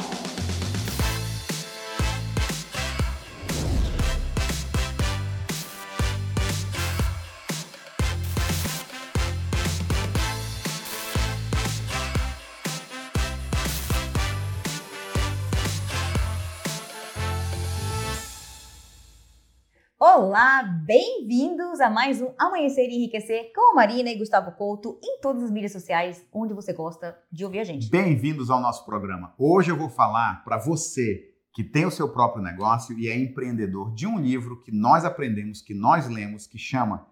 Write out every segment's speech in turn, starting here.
Oh. Olá, bem-vindos a mais um Amanhecer e Enriquecer com a Marina e Gustavo Couto em todas as mídias sociais onde você gosta de ouvir a gente. Bem-vindos ao nosso programa. Hoje eu vou falar para você que tem o seu próprio negócio e é empreendedor de um livro que nós aprendemos, que nós lemos, que chama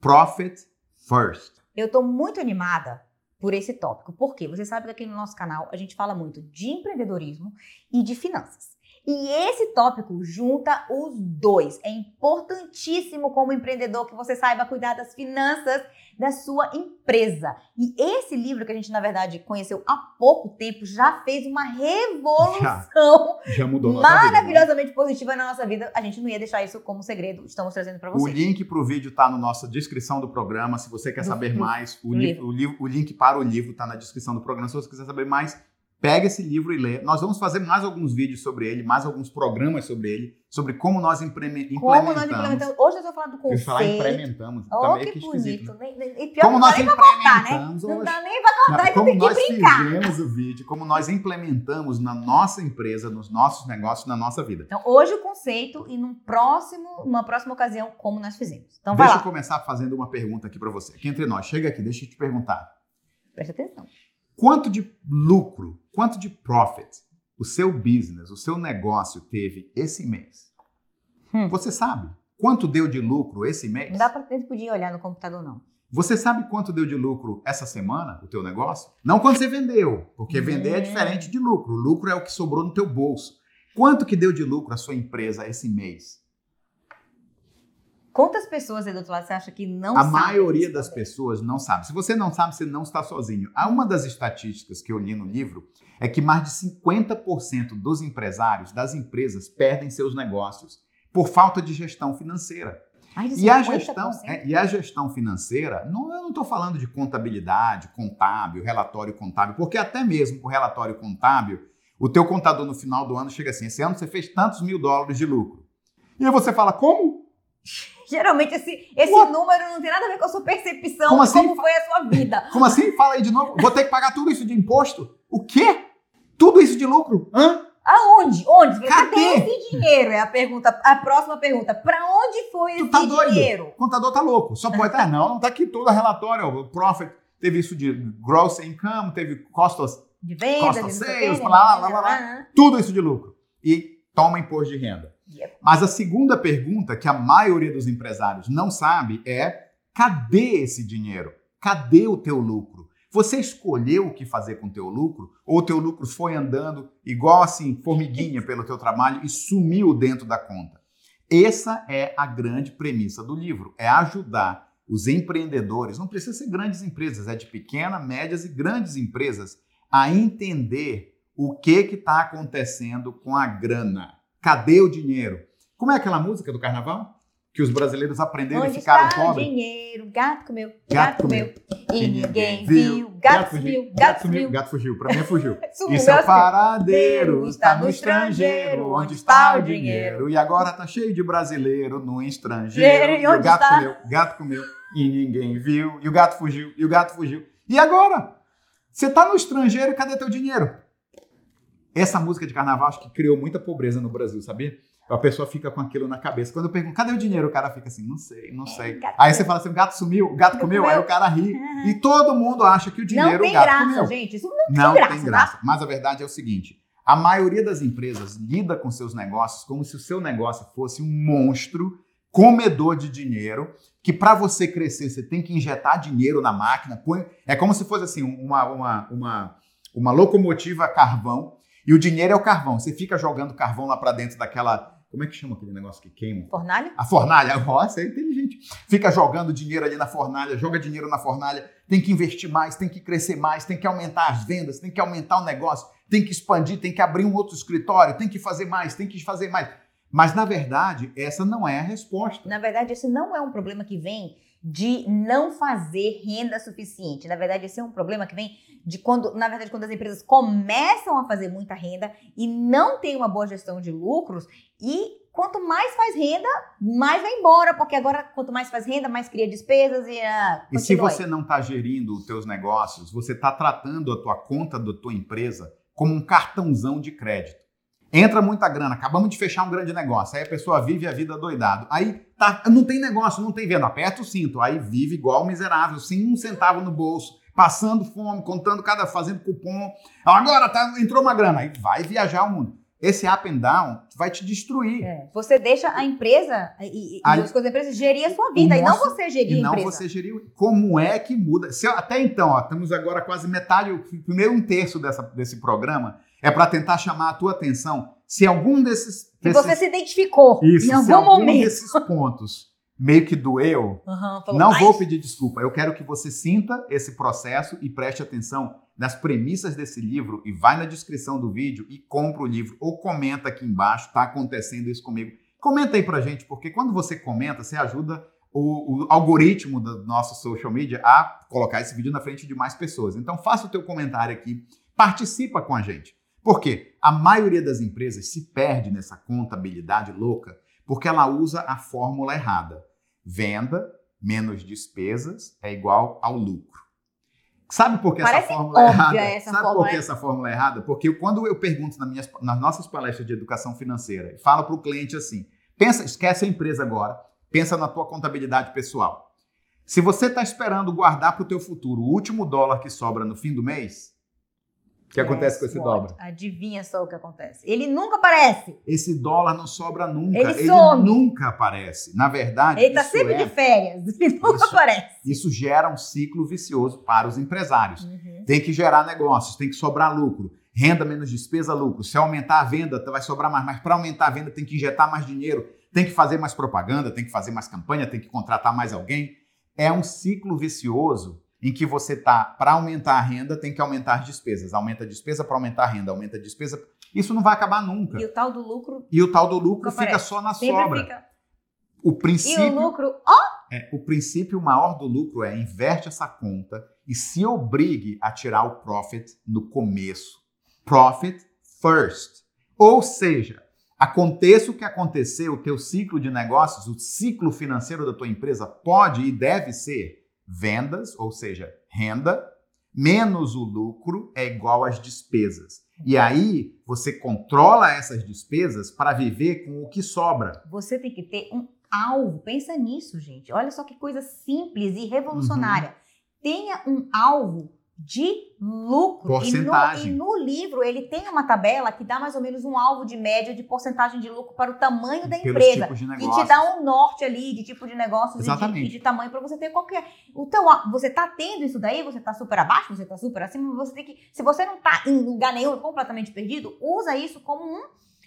Profit First. Eu estou muito animada por esse tópico, porque você sabe que aqui no nosso canal a gente fala muito de empreendedorismo e de finanças. E esse tópico junta os dois. É importantíssimo como empreendedor que você saiba cuidar das finanças da sua empresa. E esse livro que a gente na verdade conheceu há pouco tempo já fez uma revolução Já, já mudou maravilhosamente vida, positiva na nossa vida. A gente não ia deixar isso como segredo. Estamos trazendo para né? O vocês. link para o vídeo está na nossa descrição do programa. Se você quer saber mais, o, li- o li- o link para o livro está na descrição do programa. Se você quiser saber mais, pega esse livro e lê. Nós vamos fazer mais alguns vídeos sobre ele, mais alguns programas sobre ele, sobre como nós implemen- Como nós implementamos. implementamos. Hoje eu estou falando do Eu ia falar conceito. implementamos. Oh, meio que esquisito, bonito. né? E pior Como que nós não dá nem cortar, né? implementamos Não dá nem pra cortar, Não, como tem que nós brincar. fizemos o vídeo, como nós implementamos na nossa empresa, nos nossos negócios, na nossa vida. Então, hoje o conceito e num próximo, numa próxima ocasião, como nós fizemos. Então, vai deixa lá. eu começar fazendo uma pergunta aqui para você. Aqui entre nós, chega aqui, deixa eu te perguntar. Presta atenção. Quanto de lucro, quanto de profit o seu business, o seu negócio teve esse mês? Hum. Você sabe quanto deu de lucro esse mês? Não dá pra gente podia olhar no computador, não. Você sabe quanto deu de lucro essa semana, o teu negócio? Não quando você vendeu, porque vender é Hum. diferente de lucro. O lucro é o que sobrou no teu bolso. Quanto que deu de lucro a sua empresa esse mês? Quantas pessoas aí do outro lado você acha que não a sabem maioria das pessoas não sabe. Se você não sabe, você não está sozinho. Há uma das estatísticas que eu li no livro é que mais de 50% dos empresários, das empresas, perdem seus negócios por falta de gestão financeira. De E a 50%. gestão, é, e a gestão financeira, não, eu não estou falando de contabilidade, contábil, relatório contábil, porque até mesmo o relatório contábil, o teu contador no final do ano chega assim, esse ano você fez tantos mil dólares de lucro. E aí você fala, como? Geralmente esse, esse What? número não tem nada a ver com a sua percepção Como de assim? como foi a sua vida. Como assim? Fala aí de novo. Vou ter que pagar tudo isso de imposto? O quê? Tudo isso de lucro? Hã? Aonde? Onde? Cadê Cadê? esse dinheiro? É a pergunta, a próxima pergunta. Pra onde foi Tu esse tá doido? dinheiro? O contador tá louco. Só pode estar. não, não tá aqui todo o relatório. O profit teve isso de gross income, teve costas, De venda, Costa de sales, quê, lá, né? lá, lá, lá. Ah, tudo isso de lucro. E toma imposto de renda. Mas a segunda pergunta que a maioria dos empresários não sabe é: cadê esse dinheiro? Cadê o teu lucro? Você escolheu o que fazer com o teu lucro? Ou o teu lucro foi andando igual assim, formiguinha pelo teu trabalho e sumiu dentro da conta? Essa é a grande premissa do livro, é ajudar os empreendedores, não precisa ser grandes empresas, é de pequenas, médias e grandes empresas, a entender o que está acontecendo com a grana. Cadê o dinheiro? Como é aquela música do carnaval? Que os brasileiros aprenderam Onde e ficaram está o pobres? dinheiro? Gato comeu, gato, Gato comeu. E ninguém viu. Gato, sumiu, gato sumiu. Gato fugiu, pra mim fugiu. Sumiu, E seu gato paradeiro está no estrangeiro, onde está o dinheiro? E agora tá cheio de brasileiro no estrangeiro. E E o gato está? comeu, gato comeu, e ninguém viu. E o gato fugiu, e o gato fugiu. E agora? Você tá no estrangeiro, cadê teu dinheiro? Essa música de carnaval acho que criou muita pobreza no Brasil, sabia? A pessoa fica com aquilo na cabeça. Quando eu pergunto, cadê o dinheiro? O cara fica assim, não sei, não É, sei. gato Aí você fala assim, o gato sumiu, o gato comeu, comeu. aí o cara ri. E todo mundo acha que o dinheiro Não tem o gato graça, comeu. gente. Isso não Não tem tem graça, graça. tá? Mas a verdade é o seguinte: a maioria das empresas lida com seus negócios como se o seu negócio fosse um monstro comedor de dinheiro, que para você crescer você tem que injetar dinheiro na máquina. Põe- É como se fosse assim uma, uma, uma, uma locomotiva a carvão e o dinheiro é o carvão. Você fica jogando carvão lá para dentro daquela como é que chama aquele negócio que queima? Fornalha? A fornalha, você é inteligente. Fica jogando dinheiro ali na fornalha, joga dinheiro na fornalha, tem que investir mais, tem que crescer mais, tem que aumentar as vendas, tem que aumentar o negócio, tem que expandir, tem que abrir um outro escritório, tem que fazer mais, tem que fazer mais. Mas, na verdade, essa não é a resposta. Na verdade, esse não é um problema que vem de não fazer renda suficiente. Na verdade, esse é um problema que vem de quando, na verdade, quando as empresas começam a fazer muita renda e não tem uma boa gestão de lucros e quanto mais faz renda, mais vai embora, porque agora quanto mais faz renda, mais cria despesas e ah, E se você não está gerindo os teus negócios, você está tratando a tua conta da tua empresa como um cartãozão de crédito. Entra muita grana, acabamos de fechar um grande negócio, aí a pessoa vive a vida doidado. Aí tá, não tem negócio, não tem venda, aperta o cinto, aí vive igual miserável, sem um centavo no bolso, passando fome, contando cada, fazendo cupom. Agora tá, entrou uma grana, aí vai viajar o mundo esse up and down vai te destruir. É. Você deixa a empresa e, e a, as coisas empresas gerir a sua vida e não você gerir e a empresa. não você gerir. Como é que muda? Se, até então, ó, estamos agora quase metade, primeiro um terço dessa, desse programa é para tentar chamar a tua atenção. Se algum desses, desses você se identificou isso, em algum se algum momento desses pontos meio que doeu, uhum, falou, não vou pedir desculpa. Eu quero que você sinta esse processo e preste atenção nas premissas desse livro e vai na descrição do vídeo e compra o livro ou comenta aqui embaixo, tá acontecendo isso comigo. Comenta aí pra gente, porque quando você comenta, você ajuda o, o, algoritmo do nosso social media a colocar esse vídeo na frente de mais pessoas. Então faça o teu comentário aqui, participa com a gente. Por quê? A maioria das empresas se perde nessa contabilidade louca porque ela usa a fórmula errada. Venda menos despesas é igual ao lucro. Sabe por que Parece essa fórmula é errada? Essa Sabe por que é... essa fórmula é errada? Porque quando eu pergunto nas, minhas, nas nossas palestras de educação financeira e falo para o cliente assim: pensa, esquece a empresa agora, pensa na tua contabilidade pessoal. Se você está esperando guardar para o teu futuro o último dólar que sobra no fim do mês, o que acontece com esse dólar? Adivinha só o que acontece. Ele nunca aparece. Esse dólar não sobra nunca. Ele, ele nunca aparece. Na verdade. Ele está sempre é... de férias. Ele nunca isso, aparece. Isso gera um ciclo vicioso para os empresários. Uhum. Tem que gerar negócios, tem que sobrar lucro. Renda menos despesa, lucro. Se aumentar a venda, vai sobrar mais. Mas para aumentar a venda, tem que injetar mais dinheiro, tem que fazer mais propaganda, tem que fazer mais campanha, tem que contratar mais alguém. É um ciclo vicioso em que você tá para aumentar a renda, tem que aumentar as despesas. Aumenta a despesa para aumentar a renda, aumenta a despesa. Isso não vai acabar nunca. E o tal do lucro. E o tal do lucro fica só na Sempre sobra. Fica... O princípio. E o lucro, ó! É, o princípio maior do lucro é inverte essa conta e se obrigue a tirar o profit no começo. Profit first. Ou seja, aconteça o que acontecer, o teu ciclo de negócios, o ciclo financeiro da tua empresa pode e deve ser vendas, ou seja, renda, menos o lucro é igual às despesas. E aí você controla essas despesas para viver com o que sobra. Você tem que ter um alvo. Pensa nisso, gente. Olha só que coisa simples e revolucionária. Uhum. Tenha um alvo de lucro. Porcentagem. E no, e no, livro ele tem uma tabela que dá mais ou menos um alvo de média de porcentagem de lucro para o tamanho da empresa. Tipos de e te dá um norte ali de tipo de negócios Exatamente. e de, de tamanho para você ter qualquer. O teu, você tá tendo isso daí, você tá super abaixo, você tá super acima, você tem que. Se você não tá em lugar nenhum completamente perdido, usa isso como um,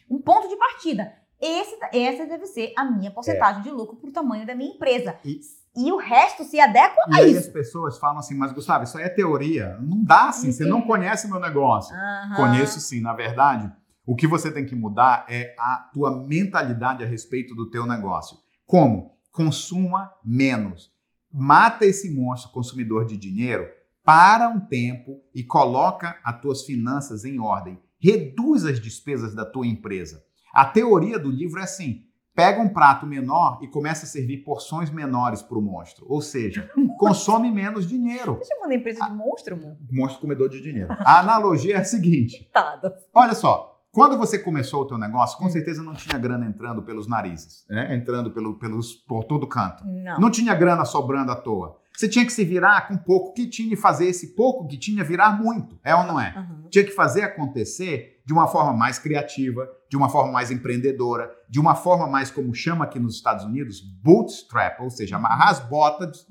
um ponto de partida. Esse, essa deve ser a minha porcentagem é. de lucro para o tamanho da minha empresa. E e o resto se adequa e a aí isso. as pessoas falam assim, mas Gustavo, isso aí é teoria. Não dá assim, você não conhece meu negócio. Uhum. Conheço sim, na verdade. O que você tem que mudar é a tua mentalidade a respeito do teu negócio. Como? Consuma menos. Mata esse monstro consumidor de dinheiro, para um tempo e coloca as tuas finanças em ordem. Reduz as despesas da tua empresa. A teoria do livro é assim: pega um prato menor e começa a servir porções menores para o monstro. Ou seja, consome menos dinheiro. Você chamou a empresa de monstro, mano? Monstro comedor de dinheiro. A analogia é a seguinte. Tado. Olha só, quando você começou o teu negócio, com hum. certeza não tinha grana entrando pelos narizes, né? entrando pelo, pelos, por todo canto. Não. Não tinha grana sobrando à toa. Você tinha que se virar com pouco que tinha e fazer esse pouco que tinha virar muito. É ou não é? Uhum. Tinha que fazer acontecer de uma forma mais criativa, de uma forma mais empreendedora, de uma forma mais, como chama aqui nos Estados Unidos, bootstrap, ou seja, amarrar as botas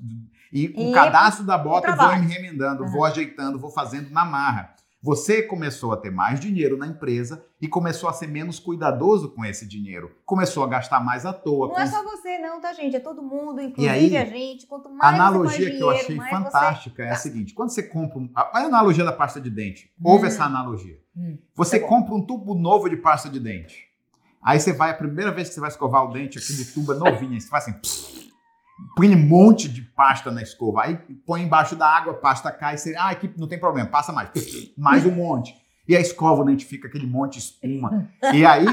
e com o cadastro da bota vou me remendando, uhum. vou ajeitando, vou fazendo na marra. Você começou a ter mais dinheiro na empresa e começou a ser menos cuidadoso com esse dinheiro. Começou a gastar mais à toa. Não com... é só você, não, tá, gente? É todo mundo, inclusive aí, a gente. Quanto mais a analogia que eu achei fantástica você... é a seguinte: quando você compra. Um... Olha a analogia da pasta de dente. Ouve hum. essa analogia. Hum. Você tá compra um tubo novo de pasta de dente. Aí você vai, a primeira vez que você vai escovar o dente, aquele tubo é novinho, você faz assim. Põe um monte de pasta na escova, aí põe embaixo da água, a pasta cai, você, ah, aqui não tem problema, passa mais, mais um monte. E a escova, né, a gente fica aquele monte de espuma. E aí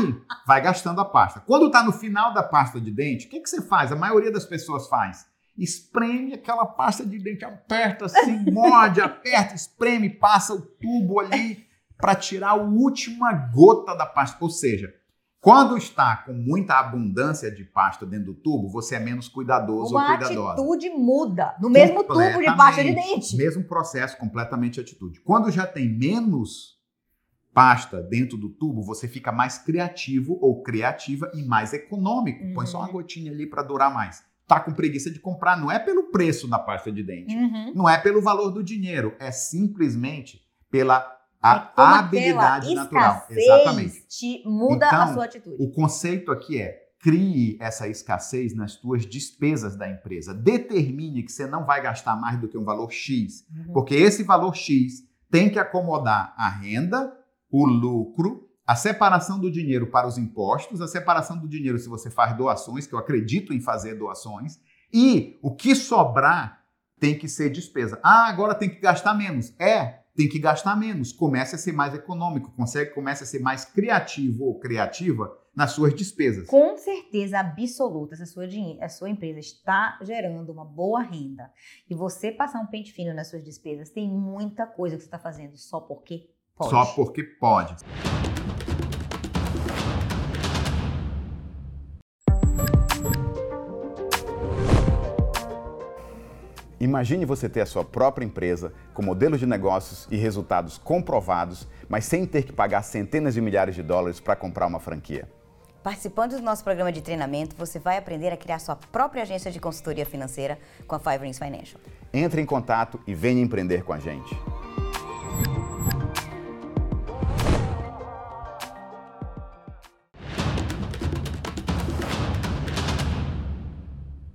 vai gastando a pasta. Quando está no final da pasta de dente, o que, que você faz? A maioria das pessoas faz. Espreme aquela pasta de dente, aperta assim, morde, aperta, espreme, passa o tubo ali para tirar a última gota da pasta. Ou seja, quando está com muita abundância de pasta dentro do tubo, você é menos cuidadoso Uma ou cuidadosa. atitude muda. No mesmo tubo de pasta de dente. Mesmo processo, completamente atitude. Quando já tem menos pasta dentro do tubo, você fica mais criativo ou criativa e mais econômico. Uhum. Põe só uma gotinha ali para durar mais. Tá com preguiça de comprar, não é pelo preço da pasta de dente, Uhum. não é pelo valor do dinheiro, é simplesmente pela a É como habilidade natural. Exatamente. te muda a Então, sua atitude. O conceito aqui é crie essa escassez nas tuas despesas da empresa. Determine que você não vai gastar mais do que um valor X, Uhum. porque esse valor X tem que acomodar a renda, o lucro, a separação do dinheiro para os impostos, a separação do dinheiro se você faz doações, que eu acredito em fazer doações, e o que sobrar tem que ser despesa. Ah, agora tem que gastar menos. É, tem que gastar menos. Comece a ser mais econômico, consegue, comece a ser mais criativo ou criativa nas suas despesas. Com certeza absoluta, se a sua, a sua empresa está gerando uma boa renda e você passar um pente fino nas suas despesas, tem muita coisa que você está fazendo só porque pode. Só porque pode. Imagine você ter a sua própria empresa com modelos de negócios e resultados comprovados, mas sem ter que pagar centenas de milhares de dólares para comprar uma franquia. Participando do nosso programa de treinamento, você vai aprender a criar sua própria agência de consultoria financeira com a Five Rings Financial. Entre em contato e venha empreender com a gente.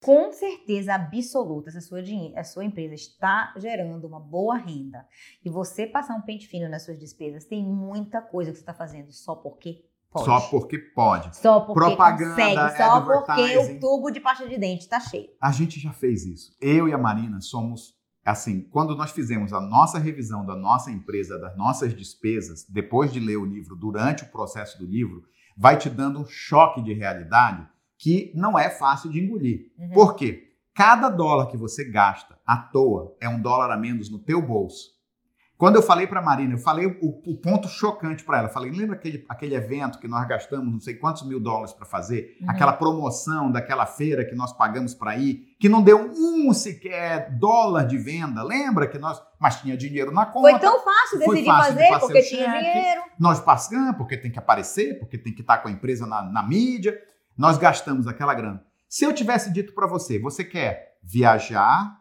Com certeza absoluta, se a sua, a sua empresa está gerando uma boa renda e você passar um pente fino nas suas despesas, tem muita coisa que você está fazendo só porque pode. Só porque pode. Só porque Propaganda, consegue, só porque o tubo de pasta de dente está cheio. A gente já fez isso. Eu e a Marina somos assim, quando nós fizemos a nossa revisão da nossa empresa, das nossas despesas, depois de ler o livro, durante o processo do livro, vai te dando um choque de realidade que não é fácil de engolir. Uhum. Por quê? Cada dólar que você gasta à toa é um dólar a menos no teu bolso. Quando eu falei para a Marina, eu falei o, o ponto chocante para ela. Eu falei, lembra aquele, aquele evento que nós gastamos não sei quantos mil dólares para fazer? Uhum. Aquela promoção daquela feira que nós pagamos para ir, que não deu um sequer dólar de venda. Lembra que nós... Mas tinha dinheiro na conta. Foi tão fácil decidir fácil de fazer fazer porque tinha dinheiro. Nós passamos porque tem que aparecer, porque tem que estar com a empresa na, na mídia. Nós gastamos aquela grana. Se eu tivesse dito para você, você quer viajar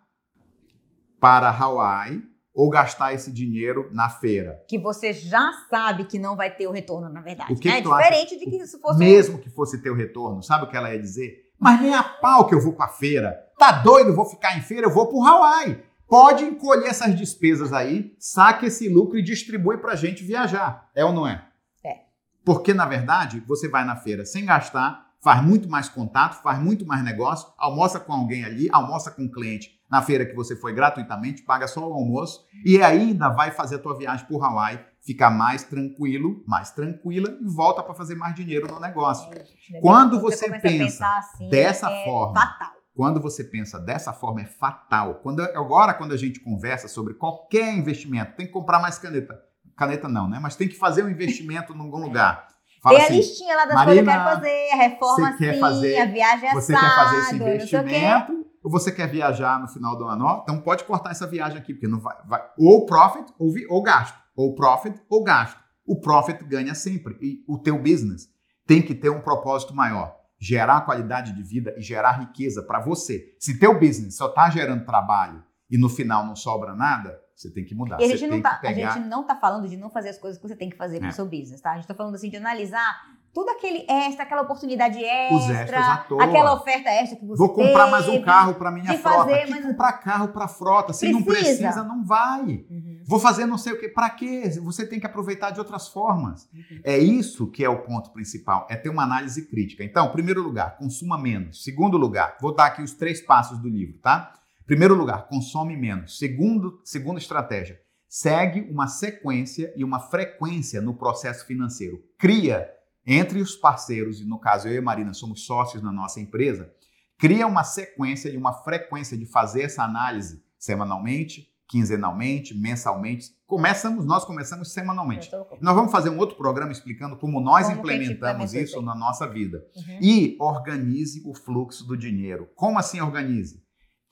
para Hawaii ou gastar esse dinheiro na feira? Que você já sabe que não vai ter o retorno, na verdade. O que né? que tu acha? Diferente de que isso fosse Mesmo que fosse ter o retorno, sabe o que ela ia dizer? Mas nem a pau que eu vou para feira. Tá doido? Vou ficar em feira? Eu vou para Hawaii. Pode encolher essas despesas aí, saque esse lucro e distribui para gente viajar. É ou não é? É. Porque, na verdade, você vai na feira sem gastar, faz muito mais contato, faz muito mais negócio, almoça com alguém ali, almoça com um cliente na feira que você foi gratuitamente, paga só o almoço e ainda vai fazer a tua viagem por Hawaii, ficar mais tranquilo, mais tranquila e volta para fazer mais dinheiro no negócio. É, né? Quando você a pensa assim, dessa é forma, Fatal. Quando você pensa dessa forma, é fatal. Quando, agora, quando a gente conversa sobre qualquer investimento, tem que comprar mais caneta. Caneta não, né? Mas tem que fazer um investimento em algum lugar. Fala Tem a assim, listinha lá das Marina, coisas que eu quero fazer, a reforma você quer assim, fazer- a viagem assado, você quer fazer esse investimento ou você quer viajar no final do ano? Ó, Então pode cortar essa viagem aqui, porque não vai, vai ou profit ou, vi- ou gasto. Ou profit ou gasto. O profit ganha sempre. E o teu business tem que ter um propósito maior. Gerar qualidade de vida e gerar riqueza para você. Se teu business só está gerando trabalho e no final não sobra nada, você tem que mudar. E a gente, não tá, a gente não tá falando de não fazer as coisas que você tem que fazer pro É. seu business, tá? A gente tá falando assim de analisar tudo aquele extra, aquela oportunidade extra, aquela oferta extra que você Vou comprar mais um teve. carro para minha frota. fazer, mas- comprar carro para frota? Se não Precisa. precisa, não vai. Uhum. Vou fazer não sei o quê. Para quê? Você tem que aproveitar de outras formas. Uhum. É isso que é o ponto principal, é ter uma análise crítica. Então, primeiro lugar, consuma menos. Segundo lugar, vou dar aqui os três passos do livro, tá? Primeiro lugar, consome menos. Segundo, segunda estratégia, segue uma sequência e uma frequência no processo financeiro. Cria entre os parceiros, e no caso eu e a Marina somos sócios na nossa empresa, cria uma sequência e uma frequência de fazer essa análise semanalmente, quinzenalmente, mensalmente. Começamos, nós começamos semanalmente. Tô- Nós vamos fazer um outro programa explicando como nós Como implementamos implementa isso isso na nossa vida. Uhum. E organize o fluxo do dinheiro. Como assim organize?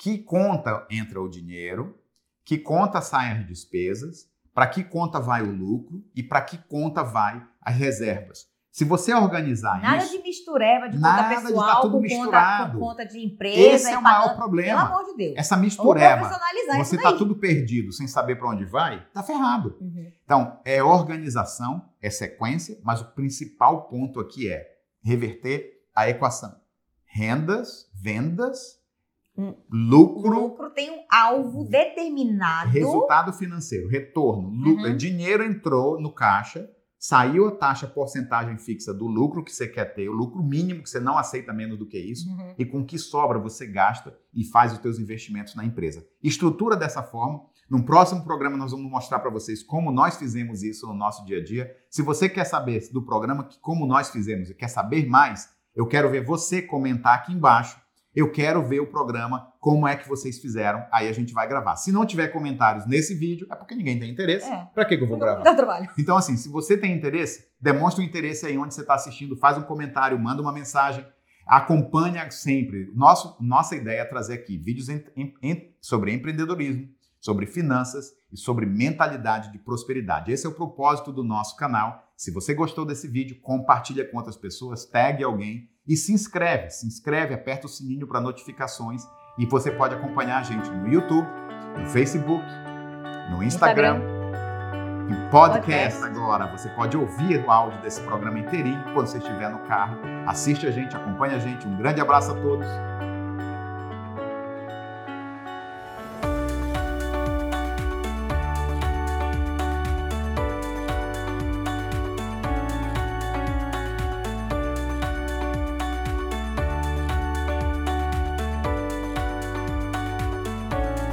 Que conta entra o dinheiro, que conta saem as despesas, para que conta vai o lucro e para que conta vai as reservas. Se você organizar Nada isso, de mistureba de Nada conta de pessoal tá tudo com, misturado. Conta, conta de empresa. esse é o maior problema. Pelo amor de Deus. Essa mistureba, você está tudo perdido, sem saber para onde vai, tá ferrado. Uhum. Então, é organização, é sequência, mas o principal ponto aqui é reverter a equação. Rendas, vendas, O lucro, lucro tem um alvo determinado. resultado financeiro, retorno. Uhum. Dinheiro entrou no caixa, saiu a taxa porcentagem fixa do lucro que você quer ter, o lucro mínimo que você não aceita menos do que isso, Uhum. e com que sobra você gasta e faz os teus investimentos na empresa. Estrutura dessa forma. No próximo programa nós vamos mostrar para vocês como nós fizemos isso no nosso dia a dia. Se você quer saber do programa como nós fizemos e quer saber mais, eu quero ver você comentar aqui embaixo. Eu quero ver o programa, como é que vocês fizeram. Aí a gente vai gravar. Se não tiver comentários nesse vídeo, é porque ninguém tem interesse. É. Para que, que eu vou gravar? Dá trabalho. Então, assim, se você tem interesse, demonstre o interesse aí onde você está assistindo, faz um comentário, manda uma mensagem, acompanha sempre. Nosso, nossa ideia é trazer aqui vídeos em- em- sobre empreendedorismo, sobre finanças e sobre mentalidade de prosperidade. Esse é o propósito do nosso canal. Se você gostou desse vídeo, compartilha com outras pessoas, tague alguém e se inscreve. Se inscreve, aperta o sininho para notificações e você pode acompanhar a gente no YouTube, no Facebook, no Instagram. Em podcast, Podcast. agora. Você pode ouvir o áudio desse programa inteirinho quando você estiver no carro. Assiste a gente, acompanha a gente. Um grande abraço a todos